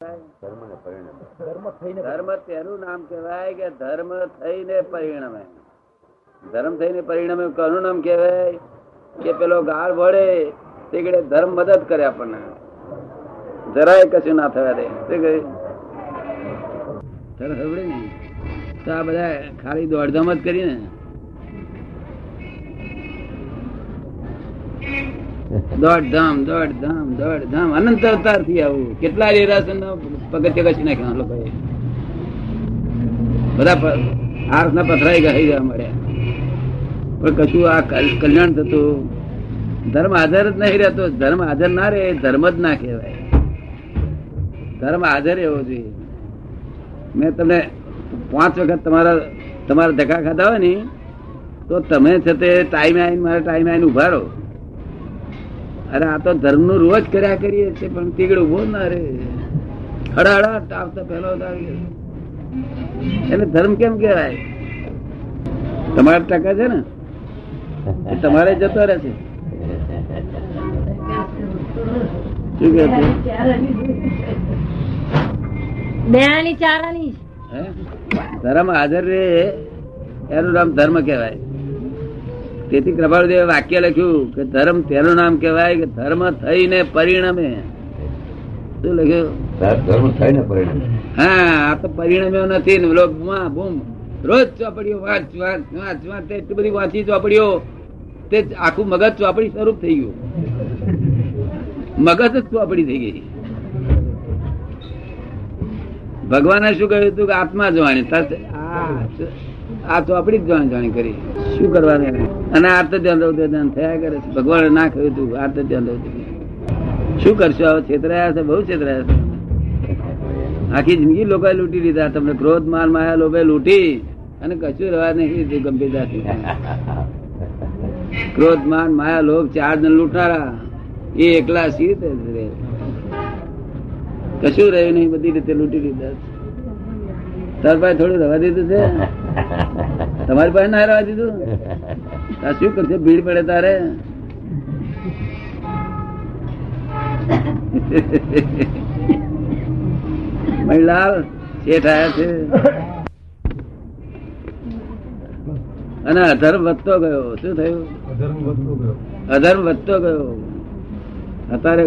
ધર્મને પરિણમે. ધર્મ થઈને ધર્મ તેનું નામ કહેવાય કે ધર્મ થઈને પરિણમે. ધર્મ થઈને પરિણમે કોનું નામ કહેવાય? કે પેલો ગાળ વળે તે કડે ધર્મ મદદ કરે આપણને. જરાય કશું ના થવા દે. તે કહ્યું? તને ખબર ને? તો આ બધા ખાલી દોડધામ જ કલ્યાણ થતું, ધર્મ હાજર જ નહીં રહેતો. ધર્મ આધાર ના રહે, ધર્મ જ ના કહેવાય. ધર્મ હાજર એવો જોઈએ. મેં તમને પાંચ વખત તમારા તમારા ધક્કા ખાધા હોય ને, તો તમે છે તે ટાઈમે આવીને મારા ટાઈમે આવીને ઊભા રહો. અરે આ તો ધર્મનું રોજ કર્યા કરીએ છીએ પણ તીગડ ઊભો ના રે હડા હડા તાપ તો પેલો. એને ધર્મ કેમ કેવાય તમારા ટકા છે ને? તમારે જતો રહે છે. શું કે? ધર્મ હાજર રે એનું નામ ધર્મ કહેવાય. તેથી કૃપાળુદેવે વાક્ય લખ્યું કે ધર્મ તેનું નામ કહેવાય કે ધર્મ થઈને પરિણમે. શું લખ્યું? ધર્મ થઈને પરિણમે. હા આ તો પરિણમ્યો નથી લોક બૂમ રોજ ચોપડીઓ વાંચ વાંચ વાંચ વાંચ એટલી બધી વાંચી ચોપડીઓ. તે આખું મગજ ચોપડી સ્વરૂપ થઈ ગયું. મગજ જ ચોપડી થઈ ગઈ. ભગવાને શું કહ્યું હતું કે આત્મા જોવાની આ તો આપડી જ જોવાની જાણી કરી. શું કરવાનું? અને આર્ત ધ્યાન રૌદ્ર ધ્યાન થયા કરે છે. ભગવાને ના કહ્યું હતું આર્ત ધ્યાન રૌદ્ર શું કરશો? આવો છેતરાયા છે? બહુ છેતરાયા છે? આખી જિંદગી લોકો લૂંટી લીધા. તમને ક્રોધ, માર, માયા લોકો લૂંટી. અને કશું રહેવા નહીં ગંભીરતા ક્રોધ માન માયા લોભ ચાર જણ લૂંટારા. એ એકલા સી રહે? કશું રહ્યું નહીં, બધી રીતે લૂંટી લીધા તાર પાસે થોડું રવા દીધું છે? તમારી પાસે ના રહેવા દીધું? શું કરશે? ભીડ પડે તારે? મહિલાલ શેઠ આવ્યા છે. અને અધર્મ વધતો ગયો. શું થયું? અધર્મ વધતો ગયો. અધર્મ વધતો ગયો. અત્યારે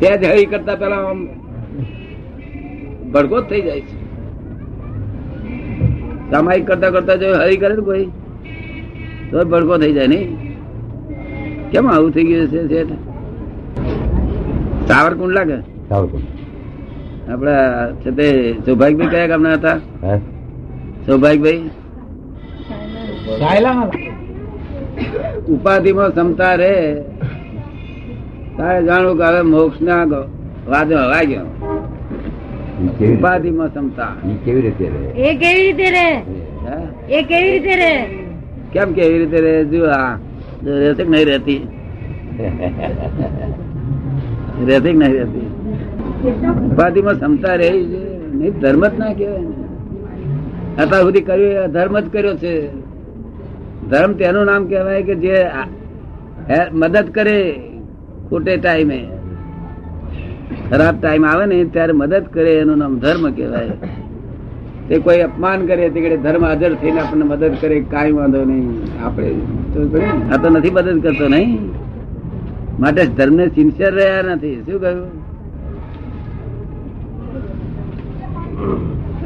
સહેજ હરી કરતા પેલા આમ ભડકો થઈ જાય છે. સામાયિક કરતા કરતા જો હરી કરે ને કોઈ તો ભડકો થઈ જાય નહીં. કેમ આવું થઈ ગયું છે શેઠ? સાવરકુંડ લાગે સાવરકુંડ. આપડા છે તે સૌભાગ્યભાઈ કયા ગામના હતા? હે? સૌભાગ્યભાઈ? ઉપાધિમાં ક્ષમતા રે તારે જાણવું કે હવે મોક્ષ ના વાદો હવા ગયો. ઉપાધિમાં ક્ષમતા એ કેવી રીતે રહે? એ કેવી રીતે રહે? એ કેવી રીતે રહે? કેમ કેવી રીતે રહે? જો આ રહેતી નહીં રહેતી? રહેતી નહીં રહેતી? ઉપાધિમાં ક્ષમતા રહી છે. નહીં ધર્મ જ ના કહેવાય અત્યાર સુધી કર્યું ધર્મ જ કર્યો છે. ધર્મ તેનું નામ કહેવાય કે જે મદદ કરે ખોટે ટાઈમે. ખરાબ ટાઈમ આવે ને ત્યારે મદદ કરે, એનું નામ ધર્મ કહેવાય. તે કોઈ અપમાન કરે, તે ધર્મ હાજર થઈને આપણને મદદ કરે, કાંઈ વાંધો નહીં, આપણે. આ તો નથી મદદ કરતો, નહીં? માટે ધર્મને સિન્સિયર રહ્યા નથી. શું કહ્યું?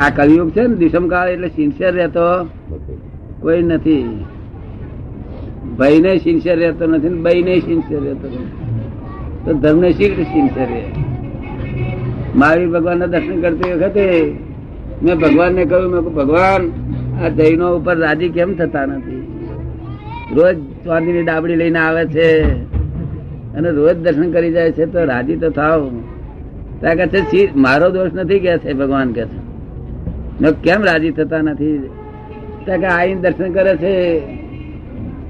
આ કલયુગ છે ને દિશમકાળ એટલે સિન્સિયર રહેતો કોઈ નથી. ભાઈ ને સિન્સિયર રહેતો નથી ને ભાઈ ને સિન્સિયર રહેતો નથી. તો ધર્મને શી સિન્સિયર રહે? મહાવીર ભગવાન દર્શન કરતી વખતે મેં ભગવાન ને કહ્યું, મેં ભગવાન, આ જૈનો ઉપર રાજી કેમ થતા નથી? રોજ ચાંદીની ડાબડી લઈને આવે છે અને રોજ દર્શન કરી જાય છે તો રાજી તો થાવ. ત્યાં કહે છે મારો દોષ નથી? કે છે, ભગવાન કે છે. કેમ રાજી થતા નથી? ત્યાં કે આઈને દર્શન કરે છે.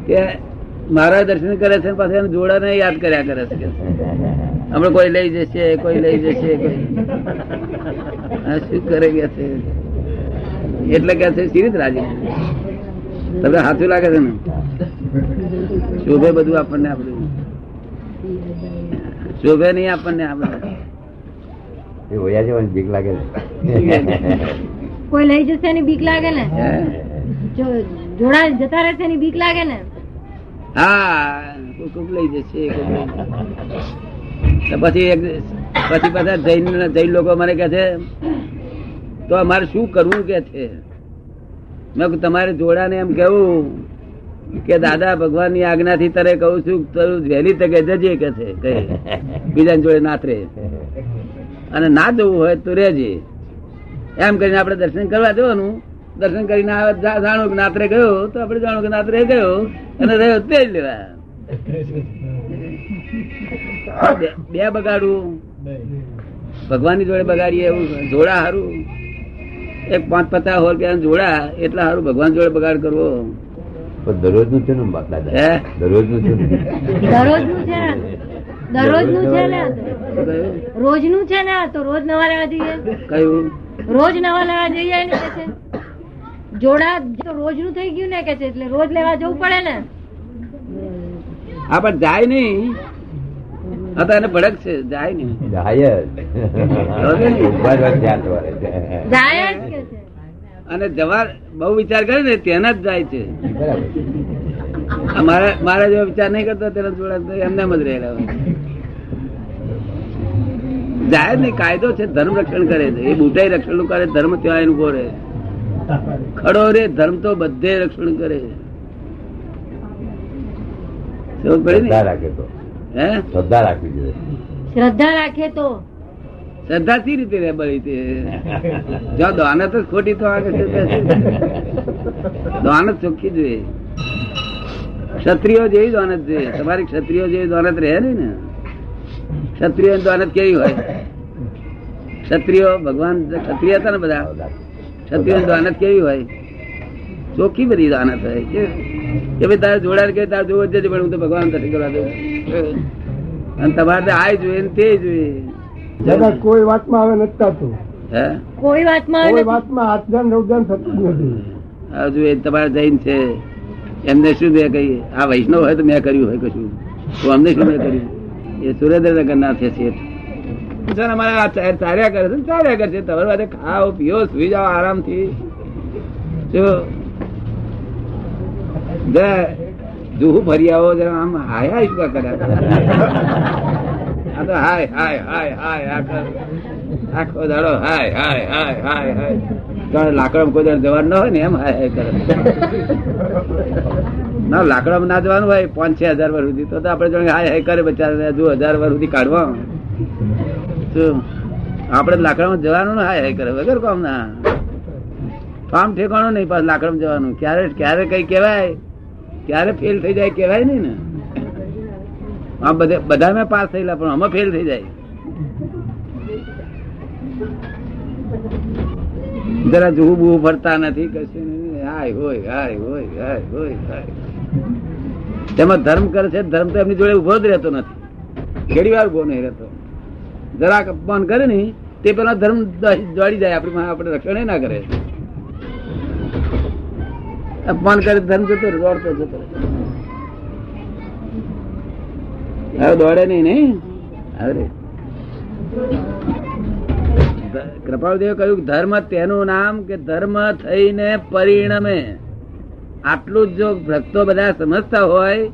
કે મારા દર્શન કરે છે પાછા જોડાને યાદ કર્યા કરે છે. કે હમણાં કોઈ લઈ જશે કોઈ લઈ જશે કોઈ. આ શું કરે કે છે? એટલે કે છે સી રાજી? તમને હાથું લાગે છે ને? શોભે બધું આપણને આપણું શોભે નહીં આપણને આપણે એ વયા જવાની બીક લાગે ને કોઈ લઈ જશે એની બીક લાગે ને? જોડા જતા રહેશે એની બીક લાગે ને? હા કોઈ કોક લઈ જશે. પછી એક પછી પાછા જૈન જૈન લોકો મને કહે છે, તો અમારે શું કરવું કે છે? મેં તમારે જોડાને એમ કેવું કે દાદા ભગવાનની આજ્ઞા થી તારે કહું છું તારું વહેલી તકે જજે કે છે બીજા જોડે નાતરે અને ના જવું હોય તો રહેજે. એમ કરીને આપણે દર્શન કરવા જવાનું. દર્શન કરીને આવે જાણો કે નાતરે ગયો, તો આપણે જાણો કે નાતરે ગયો. અને રહ્યો તે જ લેવા. બે- બગાડું. ભગવાનની જોડે બગાડીએ એવું જોડા હારું. એક પાંચ પચાસ સો રૂપિયા જોડા એટલા હારું ભગવાન જોડે બગાડ કરવો. દરરોજનું છે ને દાદા? હે? દરરોજનું છે દરરોજનું છે. દરરોજનું છે ને? રોજનું છે ને? તો રોજ નવા લેવા જઈએ? કયું? રોજ નવા લેવા જઈએ ને કે છે? જોડા રોજનું થઈ ગયું ને કે છે એટલે રોજ લેવા જવું પડે ને? આ પણ જાય નહીં. હા તો એને ભડક છે જાય નહીં. જાય છે. અને જવા બહુ વિચાર કરે ને તેના જ જાય છે. મારા મારા જેવો વિચાર નહીં કરતો તેના જોડે એમને જ રહેલા જાય નહીં. કાયદો છે ધર્મ રક્ષણ કરે છે. એ બુટાઈ રક્ષણનું કરે ધર્મ ત્યાં એનું કોરે રહે. ખડો રે ધર્મ તો બધે રક્ષણ કરે. સમજ હે? શ્રદ્ધા રાખવી જોઈએ. શ્રદ્ધા રાખે તો? શ્રદ્ધા સી રીતે રે બળી તે? જો દાનત જ ખોટી તો આગળ છે? દાનત ચોખ્ખી જોઈએ. ક્ષત્રિયો જેવી દાનત જોઈએ. તમારી ક્ષત્રિયો જેવી દાનત રહે નહીં ને? ક્ષત્રિય દાનત કેવી હોય? ક્ષત્રિયો ભગવાન ક્ષત્રિય હતા ને બધા? ક્ષત્રિય દાનત કેવી હોય? ચોખ્ખી બધી દાના થાય? કે કે ભાઈ તારે જોડાણ કે તારે જોવો જ જજે, પણ હું તો ભગવાન દર્શન કરવા દઉં. અને તમારે તો આય જોઈએ ને તે જોઈએ. દાદા કોઈ વાતમાં આવે નથી થતું. હે? કોઈ વાતમાં કોઈ વાતમાં આત્માન રૌદાન થતું નથી. આ જો એ તમારે જૈન છે. એમને શું મેં કહી આ વૈષ્ણવ હોય તો મેં કર્યું હોય કશું. તો અમને શું મેં કર્યું? એ સુરેન્દ્રનગર ના છે શેઠ. છે ને અમારે આ ચા- ચાલ્યા કરે છે ને કરશે તમારે ખાઓ પીઓ સુઈ જાઓ આરામથી. જો જુહુ ફરી આવો જરા આમ હાય હાય શું કર્યા તો હાય હાય હાય હાય, આખો હાય હાય હાય હાય હાય. લાકડામાં કોઈ જવાનું ના હોય ને એમ હાય હાય કરે. ના લાકડામાં ના જવાનું હોય, પાંચ, છ હજાર વર્ષ સુધી તો આપણે જોડે હાય હાય કરે બચારા હજુ હજાર વર્ષ સુધી કાઢવા. શું? આપણે લાકડામાં જવાનું હાય હાય કરે, વગર કામ ના. કામ ઠેકાણું નહીં પાછું લાકડામાં જવાનું. ક્યારે ક્યારે કઈ કહેવાય? ક્યારે ફેલ થઈ જાય કેવાય નહીં ને. આ બધે બધા મેં પાસ થયેલા, પણ આમાં ફેલ થઈ જાય. જરા જુહુ બુહુ ફરતા નથી, કશું. હાય હોય હાય હોય હાય હોય, હાય. તેમાં ધર્મ કરે છે, ધર્મ તો એમની જોડે ઊભો જ રહેતો નથી. ઘડી વાર ઊભો નહીં રહેતો. જરાક અપમાન કરે ને તે પેલા ધર્મ દોડી જાય, આપણી આપણે રક્ષણ ના કરે. અપમાન કરે, ધન જતો દોડતો જતો હવે દોડે નહીં ને અરે કૃપાળદેવ કહ્યું ધર્મ તેનું નામ કે ધર્મ થઈને પરિણમે. આટલું જ જો ભક્તો બધા સમજતા હોય,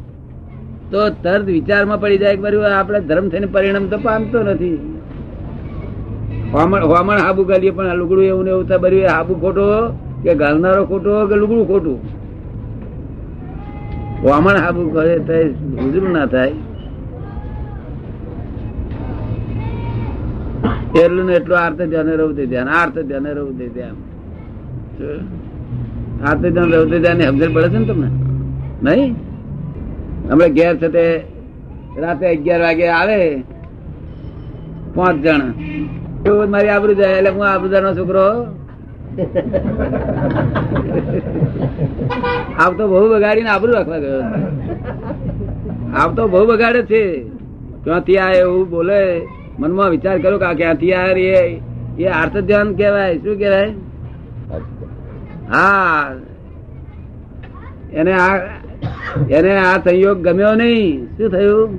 તો તરત વિચારમાં પડી જાય કે આપણે ધર્મ થઈને પરિણામ તો પામતો નથી. હોમણ હોમણ હાબુ ગાલીએ પણ લુગડું એવું ને એવું થાય હાબુ ખોટો કે ગાલનારો ખોટો કે લુગડું ખોટું? વામણ હાબુ કરે તો હુજરું ના થાય. એટલું ને આર્થ ધ્યાને રહું તે ધ્યાન આર્થ ધ્યાને રહું તે ધ્યાન. આર્થ ધ્યાન રહું તે ધ્યાન સમજણ પડે છે ને તમને? નહીં? હમણાં ઘેર છે તે રાતે અગિયાર વાગે આવે. પાંચ જણ. મારી આબરૂ જાય, એટલે હું આબરૂદાર છોકરો આપ તો બહુ બગાડીને આબરું રાખવા ગયો. આપ તો બહુ બગાડે છે. ક્યાંથી આ એવું બોલે? મનમાં વિચાર કરો કે ક્યાંથી આ રે? એ આર્થ ધ્યાન કહેવાય. શું કહેવાય? હા. એને આ એને આ સંયોગ ગમ્યો નહીં. શું થયું?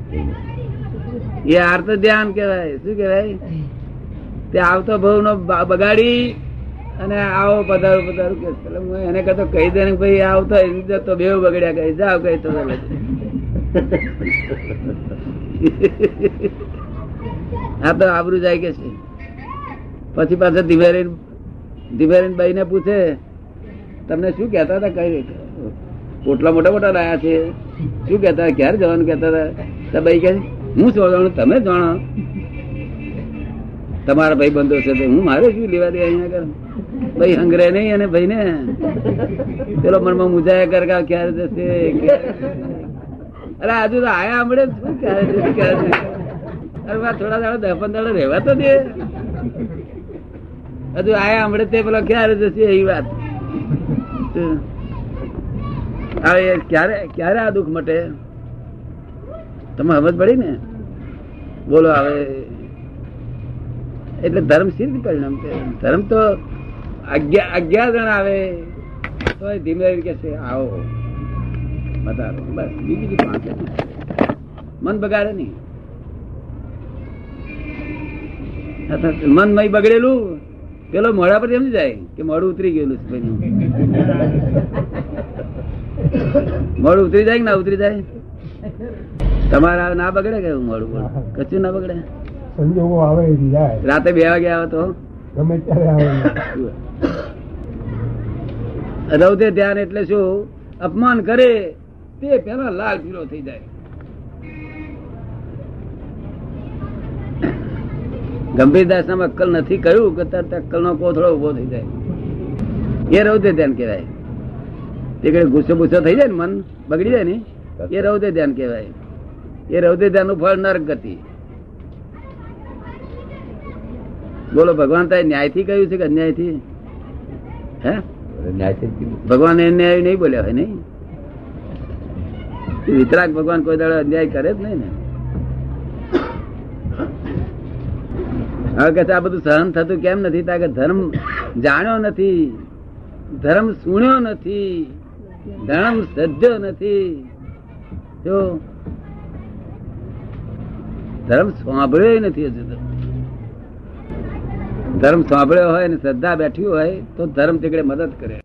એ આર્થ ધ્યાન કહેવાય. શું કહેવાય? તે આવતો ભાવ નો બગાડી અને આવો પધારું પધારું કે એટલે હું એને કહેતો કહી દે ને ભાઈ આવતો હોય તો બેવ બગડ્યા કહી જાવ કહી તો. હા, તો આબરું જાય કે છે? પછી પાછા ધીમેરીન ધીમેરીન બાઈ ને પૂછે, તમને શું કહેતા હતા? કઈ પોટલા મોટા મોટા લાયા છે. શું કહેતા હતા? ક્યારે જવાનું કહેતા હતા? તો ભાઈ કહે હું શું જાણું તમે જાણો. તમારા ભાઈ બંધો છે હું મારે શું લેવા દે અહીંયા આગળ? ભાઈ હંગરે નહીં અને ભાઈ ને પેલો મનમાં મુજાયા કર ક્યારે જશે? અરે આજુ તો આયા હમણે ક્યારે જશે, ક્યારે અરે થોડા દાડો, દસ પંદર દાડો રહેવા તો દે. હજુ આયા હમણે તે પેલો ક્યારે જશે એ વાત. હવે ક્યારે ક્યારે આ દુઃખ મટે? તમે સમજ પડી ને? બોલો હવે. એટલે ધર્મ સિદ્ધ પરિણામ ધર્મ તો અગિયાર જણ આવે તો ધીમે કે છે આવો બતાવો બસ બીજી પાંચ મન બગાડે નહીં. મન મય બગડેલું પેલો મોડા પર સમજી જાય કે મોડું ઉતરી ગયેલું છે મોડું ઉતરી જાય ના ઉતરી જાય? તમારા ના બગડે કે મોડું કચું ના બગડે? સંજોગો આવે રાતે બે વાગે આવે તો? ગમે ત્યારે આવે. ધ્યાન એટલે શું? અપમાન કરે, તે પેલા લાલ પીળો થઈ જાય. ગંભીરદાસ નામ અક્કલ નથી, કહ્યું કે તરત અક્કલ નો કોથળો ઊભો થઈ જાય. એ રૌદે ધ્યાન કહેવાય. તે કઈ ગુસ્સો ગુસ્સો થઈ જાય ને મન, બગડી જાય ને? એ રૌદે ધ્યાન કહેવાય. એ રૌદે ધ્યાનનું ફળ નરક ગતિ. બોલો, ભગવાન તારે ન્યાયથી કહ્યું છે કે અન્યાયથી? હે? ભગવાન અન્યાય નહીં બોલ્યા હોય, નહીં? વિતરાગ ભગવાન કોઈ દાડો અન્યાય કરે જ નહીં ને. હવે કે આ બધું સહન થતું કેમ નથી? તા કે ધર્મ જાણ્યો નથી, ધર્મ સુણ્યો નથી, ધર્મ સજ્જો નથી. જો ધર્મ સાંભળ્યો નથી હજુ તો. ધર્મ સાંભળ્યો હોય ને શ્રદ્ધા બેઠી હોય તો ધર્મ તેકડે મદદ કરે.